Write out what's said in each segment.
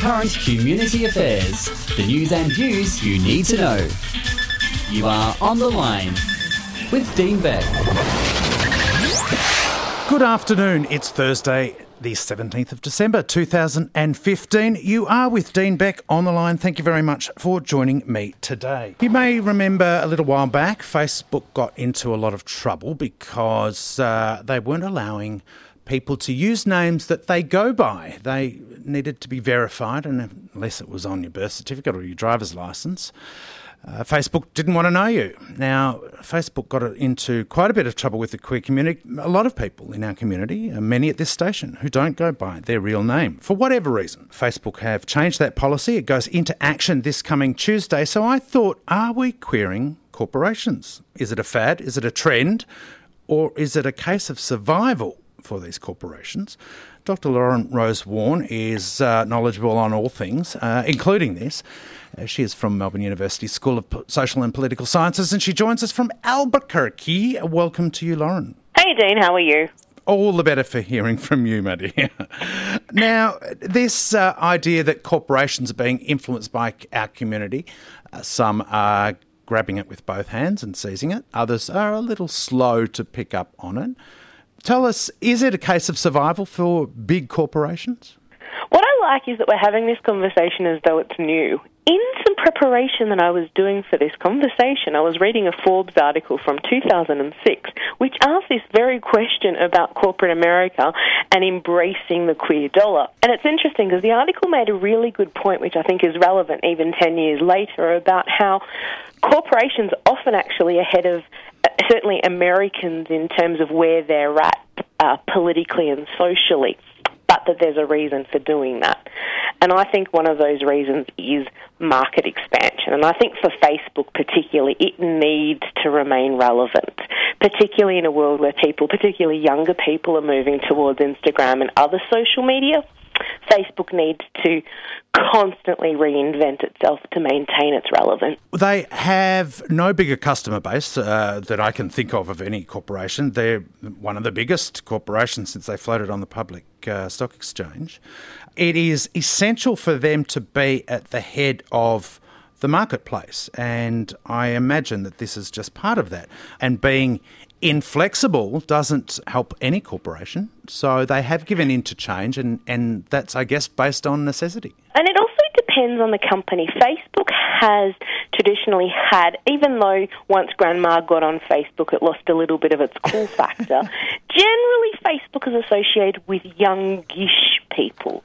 Current community affairs, the news and views you need to know. You are on the line with Dean Beck. Good afternoon. It's Thursday, the 17th of December 2015. You are with Dean Beck on the line. Thank you very much for joining me today. You may remember a little while back, Facebook got into a lot of trouble because uh, they weren't allowing people to use names that they go by. They needed to be verified, and unless it was on your birth certificate or your driver's license. Uh, Facebook didn't want to know you. Now, Facebook got into quite a bit of trouble with the queer community. A lot of people in our community, uh, many at this station, who don't go by their real name for whatever reason. Facebook have changed that policy. It goes into action this coming Tuesday. So I thought, are we queering corporations? Is it a fad? Is it a trend? Or is it a case of survival for these corporations? Dr. Lauren Rosewarne is uh, knowledgeable on all things, uh, including this. Uh, she is from Melbourne University School of Social and Political Sciences, and she joins us from Albuquerque. Welcome to you, Lauren. Hey, Dean, how are you? All the better for hearing from you, my dear. now, this uh, idea that corporations are being influenced by our community, uh, some are grabbing it with both hands and seizing it, others are a little slow to pick up on it. Tell us, is it a case of survival for big corporations? What I like is that we're having this conversation as though it's new. In some preparation that I was doing for this conversation, I was reading a Forbes article from 2006 which asked this very question about corporate America and embracing the queer dollar. And it's interesting because the article made a really good point, which I think is relevant even 10 years later, about how corporations often actually ahead of certainly Americans in terms of where they're at uh, politically and socially, but that there's a reason for doing that. And I think one of those reasons is market expansion. And I think for Facebook particularly, it needs to remain relevant, particularly in a world where people, particularly younger people, are moving towards Instagram and other social media. Facebook needs to constantly reinvent itself to maintain its relevance. They have no bigger customer base uh, that I can think of of any corporation. They're one of the biggest corporations since they floated on the public uh, stock exchange. It is essential for them to be at the head of the marketplace. And I imagine that this is just part of that. And being inflexible doesn't help any corporation. So they have given in to change, and, and that's, I guess, based on necessity. And it also depends on the company. Facebook has traditionally had, even though once grandma got on Facebook, it lost a little bit of its cool factor. Generally, Facebook is associated with youngish people.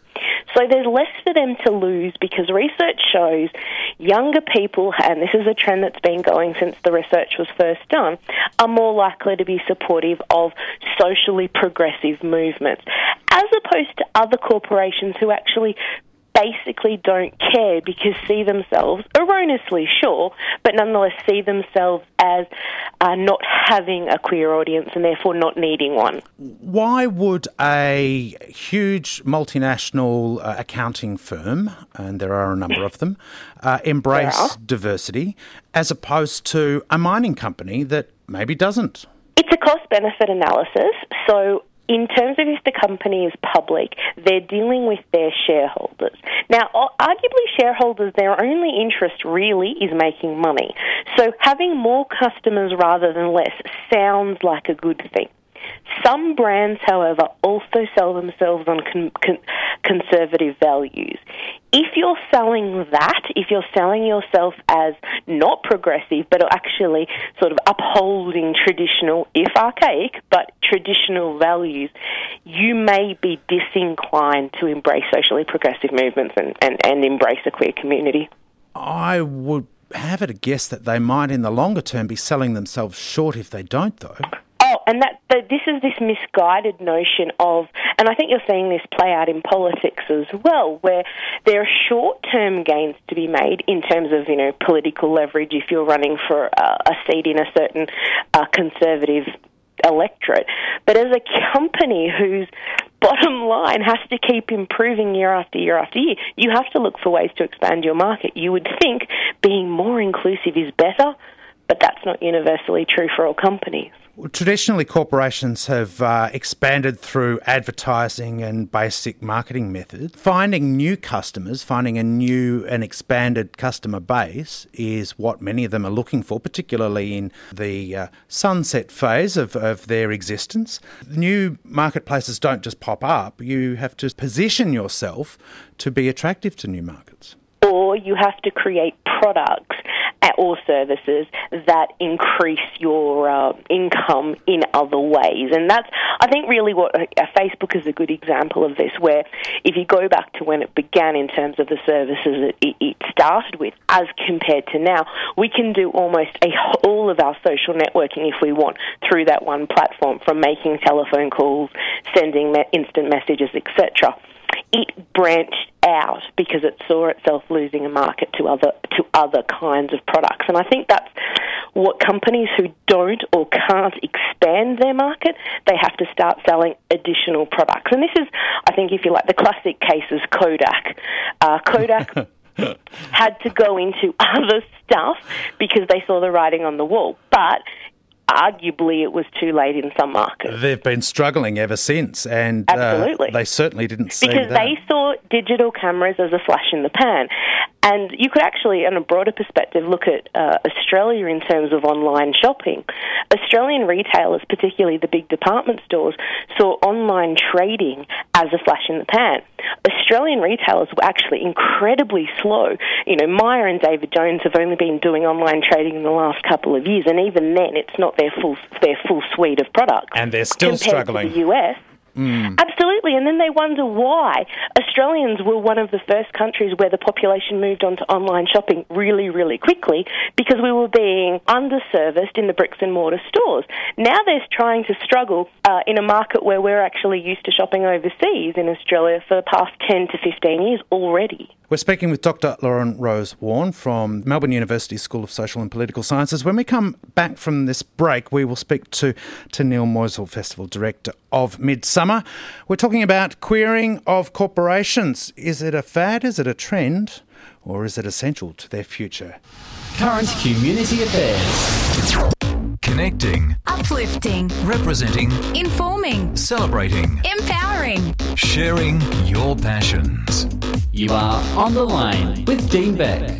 So there's less for them to lose because research shows younger people, and this is a trend that's been going since the research was first done, are more likely to be supportive of socially progressive movements, as opposed to other corporations who actually basically don't care because see themselves, erroneously sure, but nonetheless see themselves as uh, not having a queer audience and therefore not needing one. Why would a huge multinational uh, accounting firm, and there are a number of them, uh, embrace diversity as opposed to a mining company that maybe doesn't? It's a cost benefit analysis. So in terms of if the company is public, they're dealing with their shareholders. Now, arguably, shareholders, their only interest really is making money. So having more customers rather than less sounds like a good thing. Some brands, however, also sell themselves on con- con- conservative values. If you're selling that, if you're selling yourself as not progressive, but actually sort of upholding traditional, if archaic, but traditional values, you may be disinclined to embrace socially progressive movements and, and, and embrace a queer community. I would have it a guess that they might, in the longer term, be selling themselves short if they don't, though. Oh, and that, that this is this misguided notion of, and I think you're seeing this play out in politics as well, where there are short-term gains to be made in terms of you know political leverage if you're running for uh, a seat in a certain uh, conservative electorate, but as a company whose bottom line has to keep improving year after year after year, you have to look for ways to expand your market. You would think being more inclusive is better, but that's not universally true for all companies. Traditionally, corporations have uh, expanded through advertising and basic marketing methods. Finding new customers, finding a new and expanded customer base is what many of them are looking for, particularly in the uh, sunset phase of, of their existence. New marketplaces don't just pop up, you have to position yourself to be attractive to new markets. Or you have to create products or services that increase your uh, income in other ways. And that's, I think, really what uh, Facebook is a good example of this, where if you go back to when it began in terms of the services it, it started with, as compared to now, we can do almost a, all of our social networking if we want through that one platform, from making telephone calls, sending me- instant messages, etc it branched out because it saw itself losing a market to other to other kinds of products. And I think that's what companies who don't or can't expand their market, they have to start selling additional products. And this is, I think, if you like, the classic case is Kodak. Uh, Kodak. had to go into other stuff because they saw the writing on the wall. But arguably it was too late in some markets. They've been struggling ever since, and uh, Absolutely. Uh, they certainly didn't see because that. they saw digital cameras as a flash in the pan. And you could actually, on a broader perspective, look at uh, Australia in terms of online shopping. Australian retailers, particularly the big department stores, saw online trading as a flash in the pan. Australian retailers were actually incredibly slow. You know, Myer and David Jones have only been doing online trading in the last couple of years, and even then, it's not their full their full suite of products. And they're still struggling. To the US. Mm. Absolutely, and then they wonder why Australians were one of the first countries where the population moved on to online shopping really, really quickly because we were being underserviced in the bricks and mortar stores. Now they're trying to struggle uh, in a market where we're actually used to shopping overseas in Australia for the past 10 to 15 years already. We're speaking with Dr. Lauren Rosewarne from Melbourne University School of Social and Political Sciences. When we come back from this break, we will speak to Tennille Moisel, Festival Director of Midsumma. We're talking about queering of corporations. Is it a fad? Is it a trend? Or is it essential to their future? Current community affairs. Connecting. Uplifting. Representing. Informing. Celebrating. Empowering. Sharing your passions. You are on the line with Dean Beck.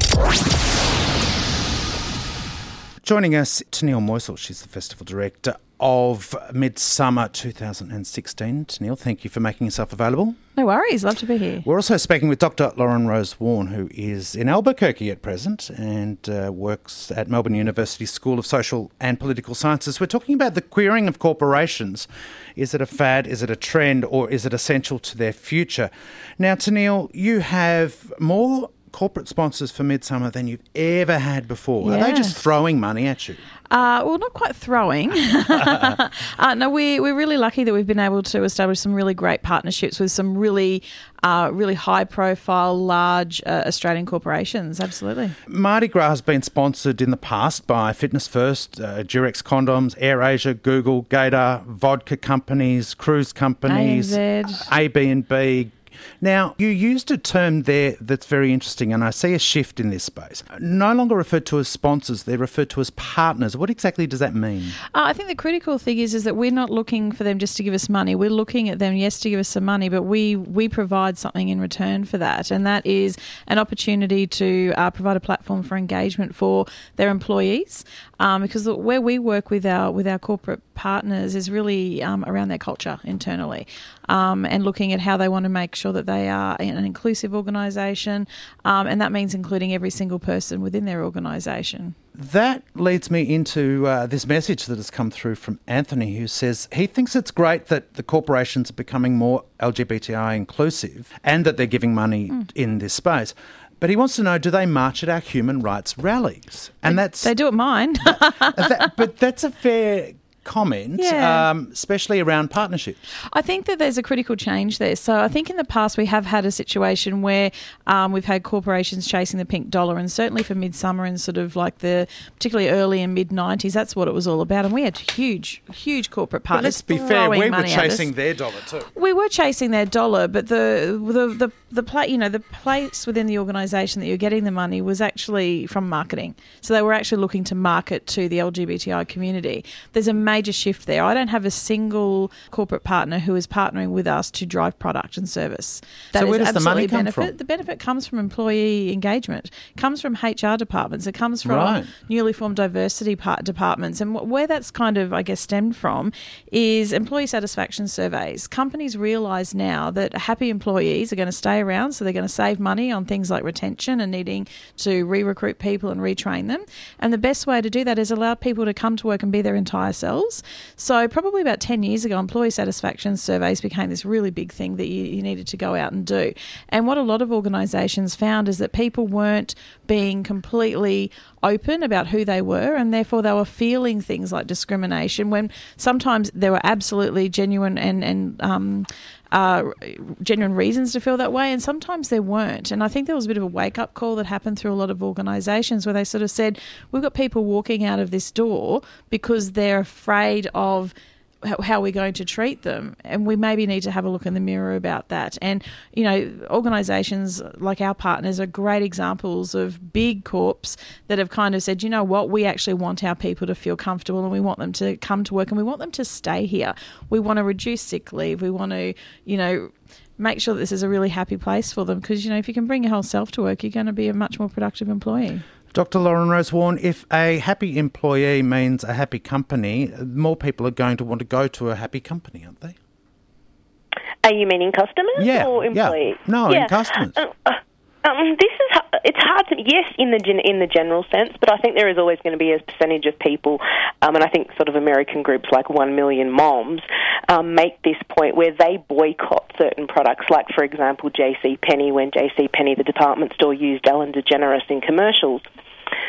Joining us, Tennille Moisel. She's the festival director of Midsumma 2016. Tennille, thank you for making yourself available. No worries, love to be here. We're also speaking with Dr. Lauren Rosewarne, who is in Albuquerque at present and uh, works at Melbourne University School of Social and Political Sciences. We're talking about the queering of corporations. Is it a fad? Is it a trend? Or is it essential to their future? Now, Tennille, you have more corporate sponsors for Midsumma than you've ever had before. Yeah. Are they just throwing money at you? Uh, well, not quite throwing. uh, no, we, we're really lucky that we've been able to establish some really great partnerships with some really, uh, really high profile, large uh, Australian corporations. Absolutely. Mardi Gras has been sponsored in the past by Fitness First, uh, Durex Condoms, AirAsia, Google, Gator, vodka companies, cruise companies, ANZ. AB&B, now, you used a term there that's very interesting, and I see a shift in this space. No longer referred to as sponsors, they're referred to as partners. What exactly does that mean? Uh, I think the critical thing is is that we're not looking for them just to give us money. We're looking at them, yes, to give us some money, but we we provide something in return for that, and that is an opportunity to uh, provide a platform for engagement for their employees. Um, because where we work with our with our corporate partners is really um, around their culture internally, um, and looking at how they want to make sure that they are an inclusive organisation, um, and that means including every single person within their organisation. That leads me into uh, this message that has come through from Anthony, who says he thinks it's great that the corporations are becoming more LGBTI inclusive and that they're giving money mm. in this space. But he wants to know: Do they march at our human rights rallies? And they, that's they do at mine. that, but that's a fair comment, Yeah. um, especially around partnerships. I think that there's a critical change there. So I think in the past we have had a situation where um, we've had corporations chasing the pink dollar, and certainly for Midsumma and sort of like the particularly early and mid '90s, that's what it was all about. And we had huge, huge corporate partners. But let's be fair, we were money at us. chasing their dollar too. We were chasing their dollar, but the the the, the pla you know the place within the organisation that you're getting the money was actually from marketing. So they were actually looking to market to the LGBTI community. There's a major shift there. I don't have a single corporate partner who is partnering with us to drive product and service. That So where does the money come benefit. from? The benefit comes from employee engagement, comes from HR departments, it comes from Right. newly formed diversity part departments. And where that's kind of, I guess, stemmed from is employee satisfaction surveys. Companies realise now that happy employees are going to stay around, so they're going to save money on things like retention and needing to re recruit people and retrain them. And the best way to do that is allow people to come to work and be their entire selves. So, probably about 10 years ago, employee satisfaction surveys became this really big thing that you, you needed to go out and do. And what a lot of organisations found is that people weren't being completely open about who they were, and therefore they were feeling things like discrimination when sometimes there were absolutely genuine and and um, uh, genuine reasons to feel that way, and sometimes there weren't. And I think there was a bit of a wake up call that happened through a lot of organisations where they sort of said, "We've got people walking out of this door because they're afraid of." How- we're going to treat them and we maybe need to have a look in the mirror about that. And you know organizations like our partners are great examples of big corps that have kind of said you know what? We actually want our people to feel comfortable and we want them to come to work and we want them to stay here. We want to reduce sick leave. We want to you know make sure this is a really happy place for them. Because you know if you can bring your whole self to work you're going to be a much more productive employee Dr. Lauren Rosewarne, if a happy employee means a happy company, more people are going to want to go to a happy company, aren't they? Are you meaning customers Yeah, or yeah. employees? No, in customers. Uh, uh, um, this is it's hard to yes in the gen, in the general sense, but I think there is always going to be a percentage of people, um, and I think sort of American groups like One Million Moms um, make this point where they boycott certain products, like for example J.C. Penney when J.C. Penney, the department store, used Ellen DeGeneres in commercials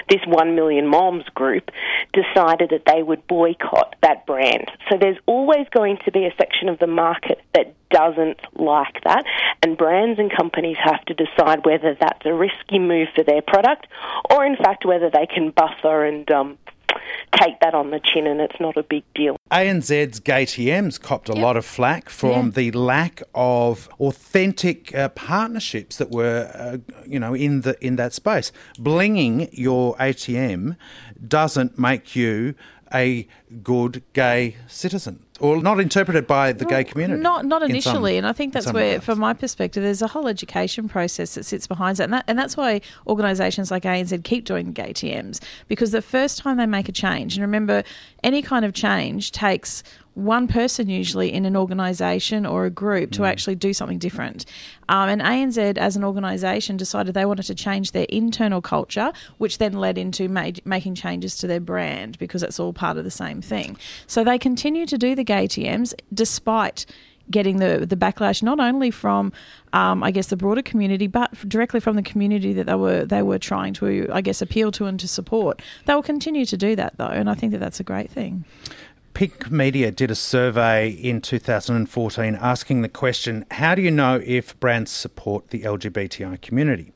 this one million moms group decided that they would boycott that brand. So there's always going to be a section of the market that doesn't like that, and brands and companies have to decide whether that's a risky move for their product, or in fact whether they can buffer and um, take that on the chin, and it's not a big deal. ANZ's GayTM's copped a Yep. lot of flack from Yeah. the lack of authentic uh, partnerships that were, uh, you know, in the in that space. Blinging your ATM doesn't make you a good gay citizen, or not interpreted by the gay community. Not not in some- initially, and I think that's where, regards. from my perspective, there's a whole education process that sits behind that, and, that, and that's why organisations like ANZ keep doing gay TMs because the first time they make a change, and remember, any kind of change takes one person usually in an organisation or a group Mm. to actually do something different. Um, and ANZ, as an organisation, decided they wanted to change their internal culture, which then led into ma- making changes to their brand because it's all part of the same thing. So they continue to do the gay TMs despite getting the the backlash not only from um, I guess the broader community but directly from the community that they were they were trying to I guess appeal to and to support. They will continue to do that though, and I think that that's a great thing. Pink Media did a survey in 2014 asking the question How do you know if brands support the LGBTI community?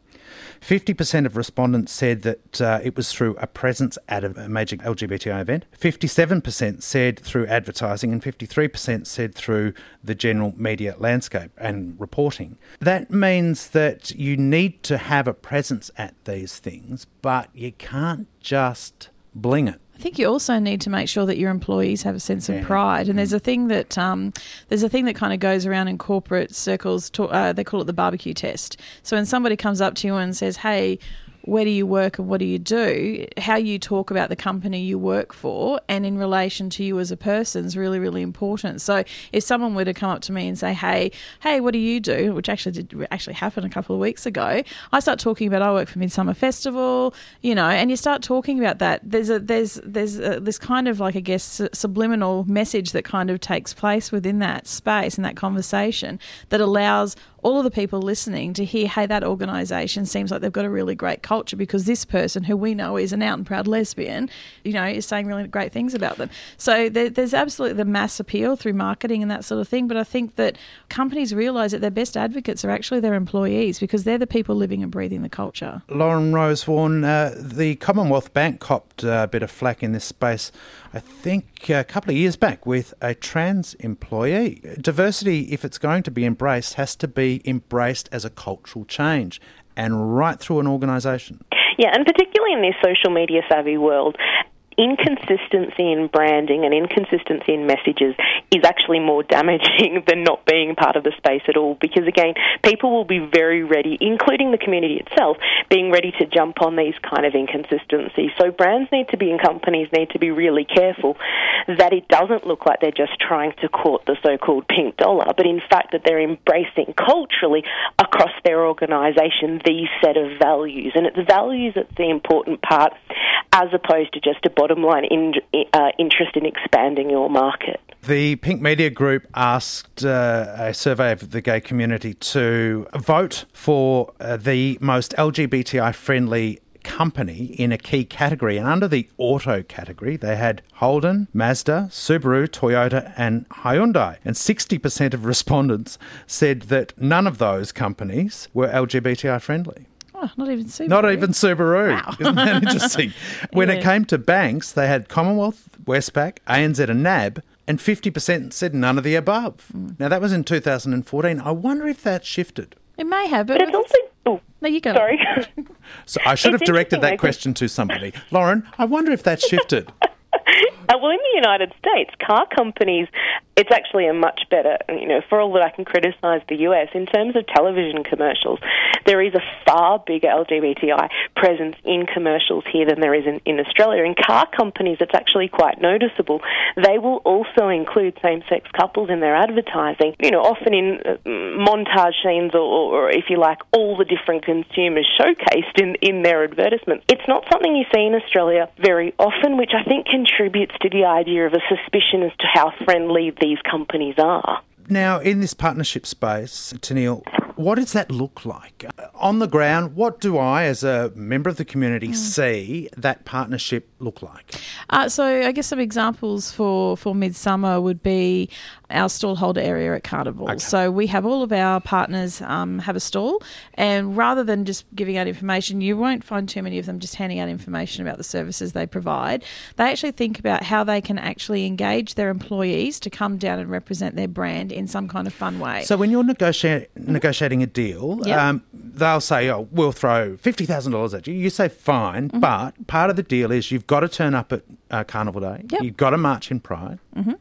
50% of respondents said that uh, it was through a presence at a major LGBTI event. 57% said through advertising, and 53% said through the general media landscape and reporting. That means that you need to have a presence at these things, but you can't just bling it. I think you also need to make sure that your employees have a sense of pride. And there's a thing that um, there's a thing that kind of goes around in corporate circles. To, uh, they call it the barbecue test. So when somebody comes up to you and says, "Hey," where do you work and what do you do? How you talk about the company you work for and in relation to you as a person is really, really important. So if someone were to come up to me and say, "Hey, hey, what do you do?" which actually did actually happen a couple of weeks ago, I start talking about I work for Midsumma Festival, you know, and you start talking about that. There's a there's there's a, this kind of like I guess subliminal message that kind of takes place within that space and that conversation that allows all of the people listening to hear, hey, that organisation seems like they've got a really great culture culture because this person, who we know is an out and proud lesbian, you know, is saying really great things about them. So there, there's absolutely the mass appeal through marketing and that sort of thing. But I think that companies realise that their best advocates are actually their employees because they're the people living and breathing the culture. Lauren Rosewarne, uh, the Commonwealth Bank copped a bit of flack in this space, I think a couple of years back, with a trans employee. Diversity, if it's going to be embraced, has to be embraced as a cultural change and right through an organisation. Yeah, and particularly in this social media savvy world, inconsistency in branding and inconsistency in messages is actually more damaging than not being part of the space at all. Because again people will be very ready including the community itself being ready to jump on these kind of inconsistencies. So brands need to be and companies need to be really careful that it doesn't look like they're just trying to court the so-called pink dollar but in fact that they're embracing culturally across their organisation these set of values. And it's values that's the important part as opposed to just a bottom line in, uh, interest in expanding your market. The Pink Media Group asked uh, a survey of the gay community to vote for uh, the most LGBTI friendly company in a key category. And under the auto category, they had Holden, Mazda, Subaru, Toyota, and Hyundai. And 60% of respondents said that none of those companies were LGBTI friendly. Oh, not even Subaru. Not even Subaru. Wow. Isn't that interesting? When Yeah. it came to banks, they had Commonwealth, Westpac, ANZ, and NAB, and 50% said none of the above. Mm. Now, that was in 2014. I wonder if that shifted. It may have, but, But it's also. Oh, no, you go. sorry. So I should It's have directed that question to somebody. Lauren, I wonder if that shifted. Uh, well, in the United States, car companies, it's actually a much better, you know, for all that I can criticise the US, in terms of television commercials, there is a far bigger LGBTI presence in commercials here than there is in, in Australia. In car companies, it's actually quite noticeable. They will also include same sex couples in their advertising, you know, often in uh, montage scenes or, or, if you like, all the different consumers showcased in, in their advertisements. It's not something you see in Australia very often, which I think contributes to the idea of a suspicion as to how friendly these companies are. Now, in this partnership space, Tennille, what does that look like? On the ground, what do I, as a member of the community, Mm. see that partnership look like? Uh, so I guess some examples for, for Midsumma would be our stall holder area at Carnival. So we have all of our partners um, have a stall, and rather than just giving out information, you won't find too many of them just handing out information about the services they provide. They actually think about how they can actually engage their employees to come down and represent their brand in some kind of fun way. So when you're negotiate, negotiating a deal, Yep. um, they'll say, "Oh, we'll throw fifty thousand dollars at you." You say, "Fine," Mm-hmm. but part of the deal is you've got to turn up at uh, Carnival Day. Yep. You've got to march in Pride. Mm-hmm.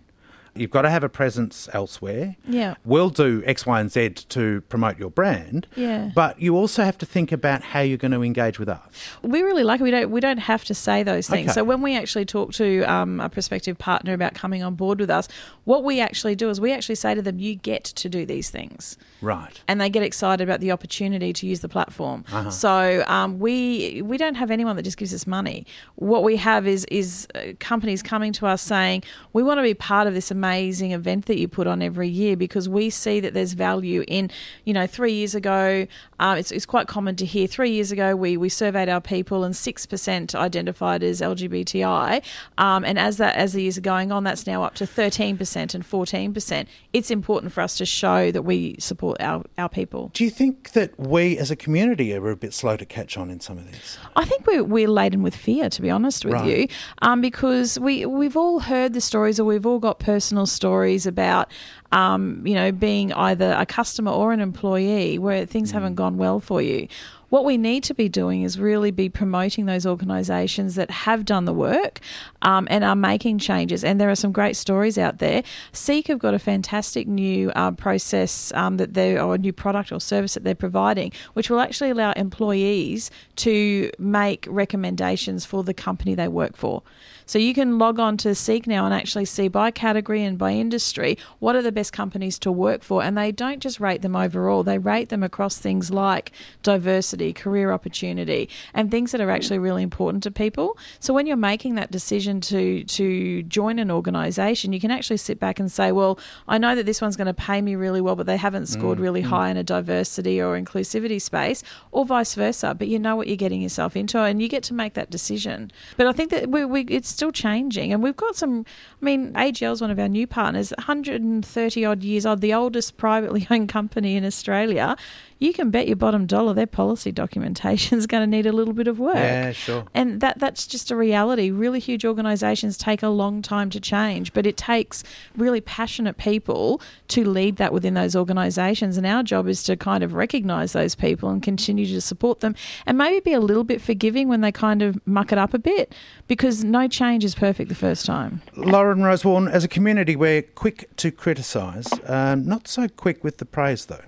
You've got to have a presence elsewhere. Yeah. We'll do X, Y, and Z to promote your brand. Yeah. But you also have to think about how you're going to engage with us. we really like it. We don't we don't have to say those things. Okay. So when we actually talk to um, a prospective partner about coming on board with us, what we actually do is we actually say to them, "You get to do these things." Right. and they get excited about the opportunity to use the platform. Uh-huh. So um, we we don't have anyone that just gives us money. What we have is is uh, companies coming to us saying we want to be part of this amazing event that you put on every year because we see that there's value in you know three years ago um, it's, it's quite common to hear three years ago we we surveyed our people and six percent identified as LGBTI um, and as that as the years are going on that's now up to thirteen percent and fourteen percent. It's important for us to show that we support our, our people. Do you think that we as a community are a bit slow to catch on in some of this? I think we're, we're laden with fear, to be honest with Right. you, um, because we, we've all heard the stories or we've all got personal stories about, um, you know, being either a customer or an employee where things haven't gone well for you. What we need to be doing is really be promoting those organisations that have done the work um, and are making changes. And there are some great stories out there. Seek have got a fantastic new uh, process um, that they or a new product or service that they're providing, which will actually allow employees to make recommendations for the company they work for. So you can log on to Seek now and actually see by category and by industry what are the best companies to work for, and they don't just rate them overall, they rate them across things like diversity, career opportunity, and things that are actually really important to people. So when you're making that decision to, to join an organisation, you can actually sit back and say, well, I know that this one's going to pay me really well, but they haven't scored mm, really mm. high in a diversity or inclusivity space, or vice versa. But you know what you're getting yourself into, and you get to make that decision. But I think that we, we, it's still changing, and we've got some. I mean, AGL is one of our new partners, 130 odd years old, the oldest privately owned company in Australia. You can bet your bottom dollar their policy documentation is going to need a little bit of work. Yeah, sure. And that that's just a reality. Really huge organisations take a long time to change, but it takes really passionate people to lead that within those organisations. And our job is to kind of recognise those people and continue to support them, and maybe be a little bit forgiving when they kind of muck it up a bit, because no change is perfect the first time. Lauren Rosewarne, as a community, we're quick to criticise, um, not so quick with the praise, though.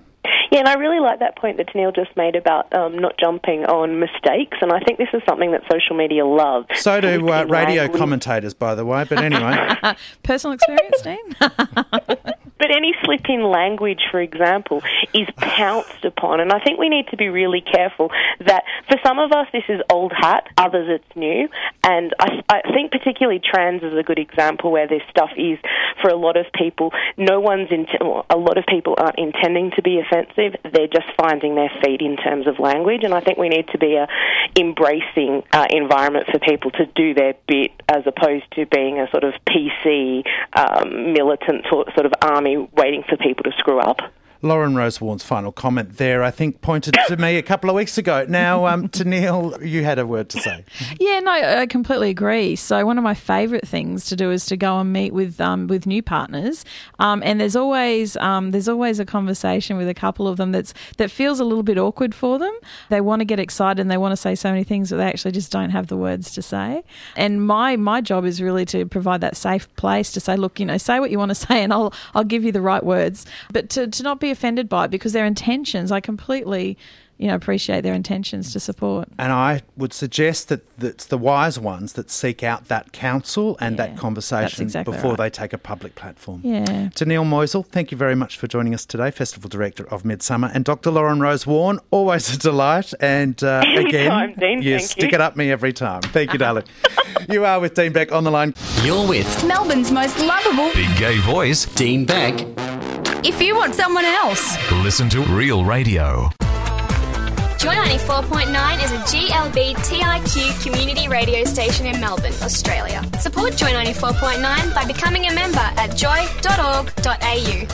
Yeah, and I really like that point that Neil just made about um, not jumping on mistakes, and I think this is something that social media loves. So do uh, radio commentators, by the way. But anyway, Personal experience, Dean? But any slip in language, for example, is pounced upon. And I think we need to be really careful that for some of us this is old hat, others it's new. And I, I think particularly trans is a good example where this stuff is for a lot of people. No one's, in, a lot of people aren't intending to be offensive. They're just finding their feet in terms of language. And I think we need to be a embracing uh, environment for people to do their bit as opposed to being a sort of PC um, militant sort sort of army waiting for people to screw up. Lauren Rosewarne's final comment there, I think, pointed to me a couple of weeks ago. Now, um, Tennille, you had a word to say. Yeah, no, I completely agree. So one of my favourite things to do is to go and meet with um, with new partners, um, and there's always um, there's always a conversation with a couple of them that's that feels a little bit awkward for them. They want to get excited and they want to say so many things, but they actually just don't have the words to say. And my my job is really to provide that safe place to say, look, you know, say what you want to say, and I'll I'll give you the right words, but to to not be offended by it because their intentions, I completely. You know, appreciate their intentions to support. And I would suggest that it's the wise ones that seek out that counsel and Yeah, that conversation exactly before right. they take a public platform. Yeah. Tennille Moisel, thank you very much for joining us today, Festival Director of Midsumma, and Dr. Lauren Rosewarne, always a delight. And uh, again, Anytime, Dean, you stick you. it up me every time. Thank you, darling. you are with Dean Beck on the line. You're with Melbourne's most lovable. Big gay voice. Dean Beck. If you want someone else. Listen to Real Radio. Joy 94.9 is a GLBTIQ community radio station in Melbourne, Australia. Support Joy 94.9 by becoming a member at joy.org.au.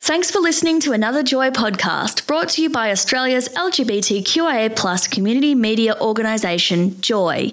Thanks for listening to another Joy podcast brought to you by Australia's LGBTQIA plus community media organisation, Joy.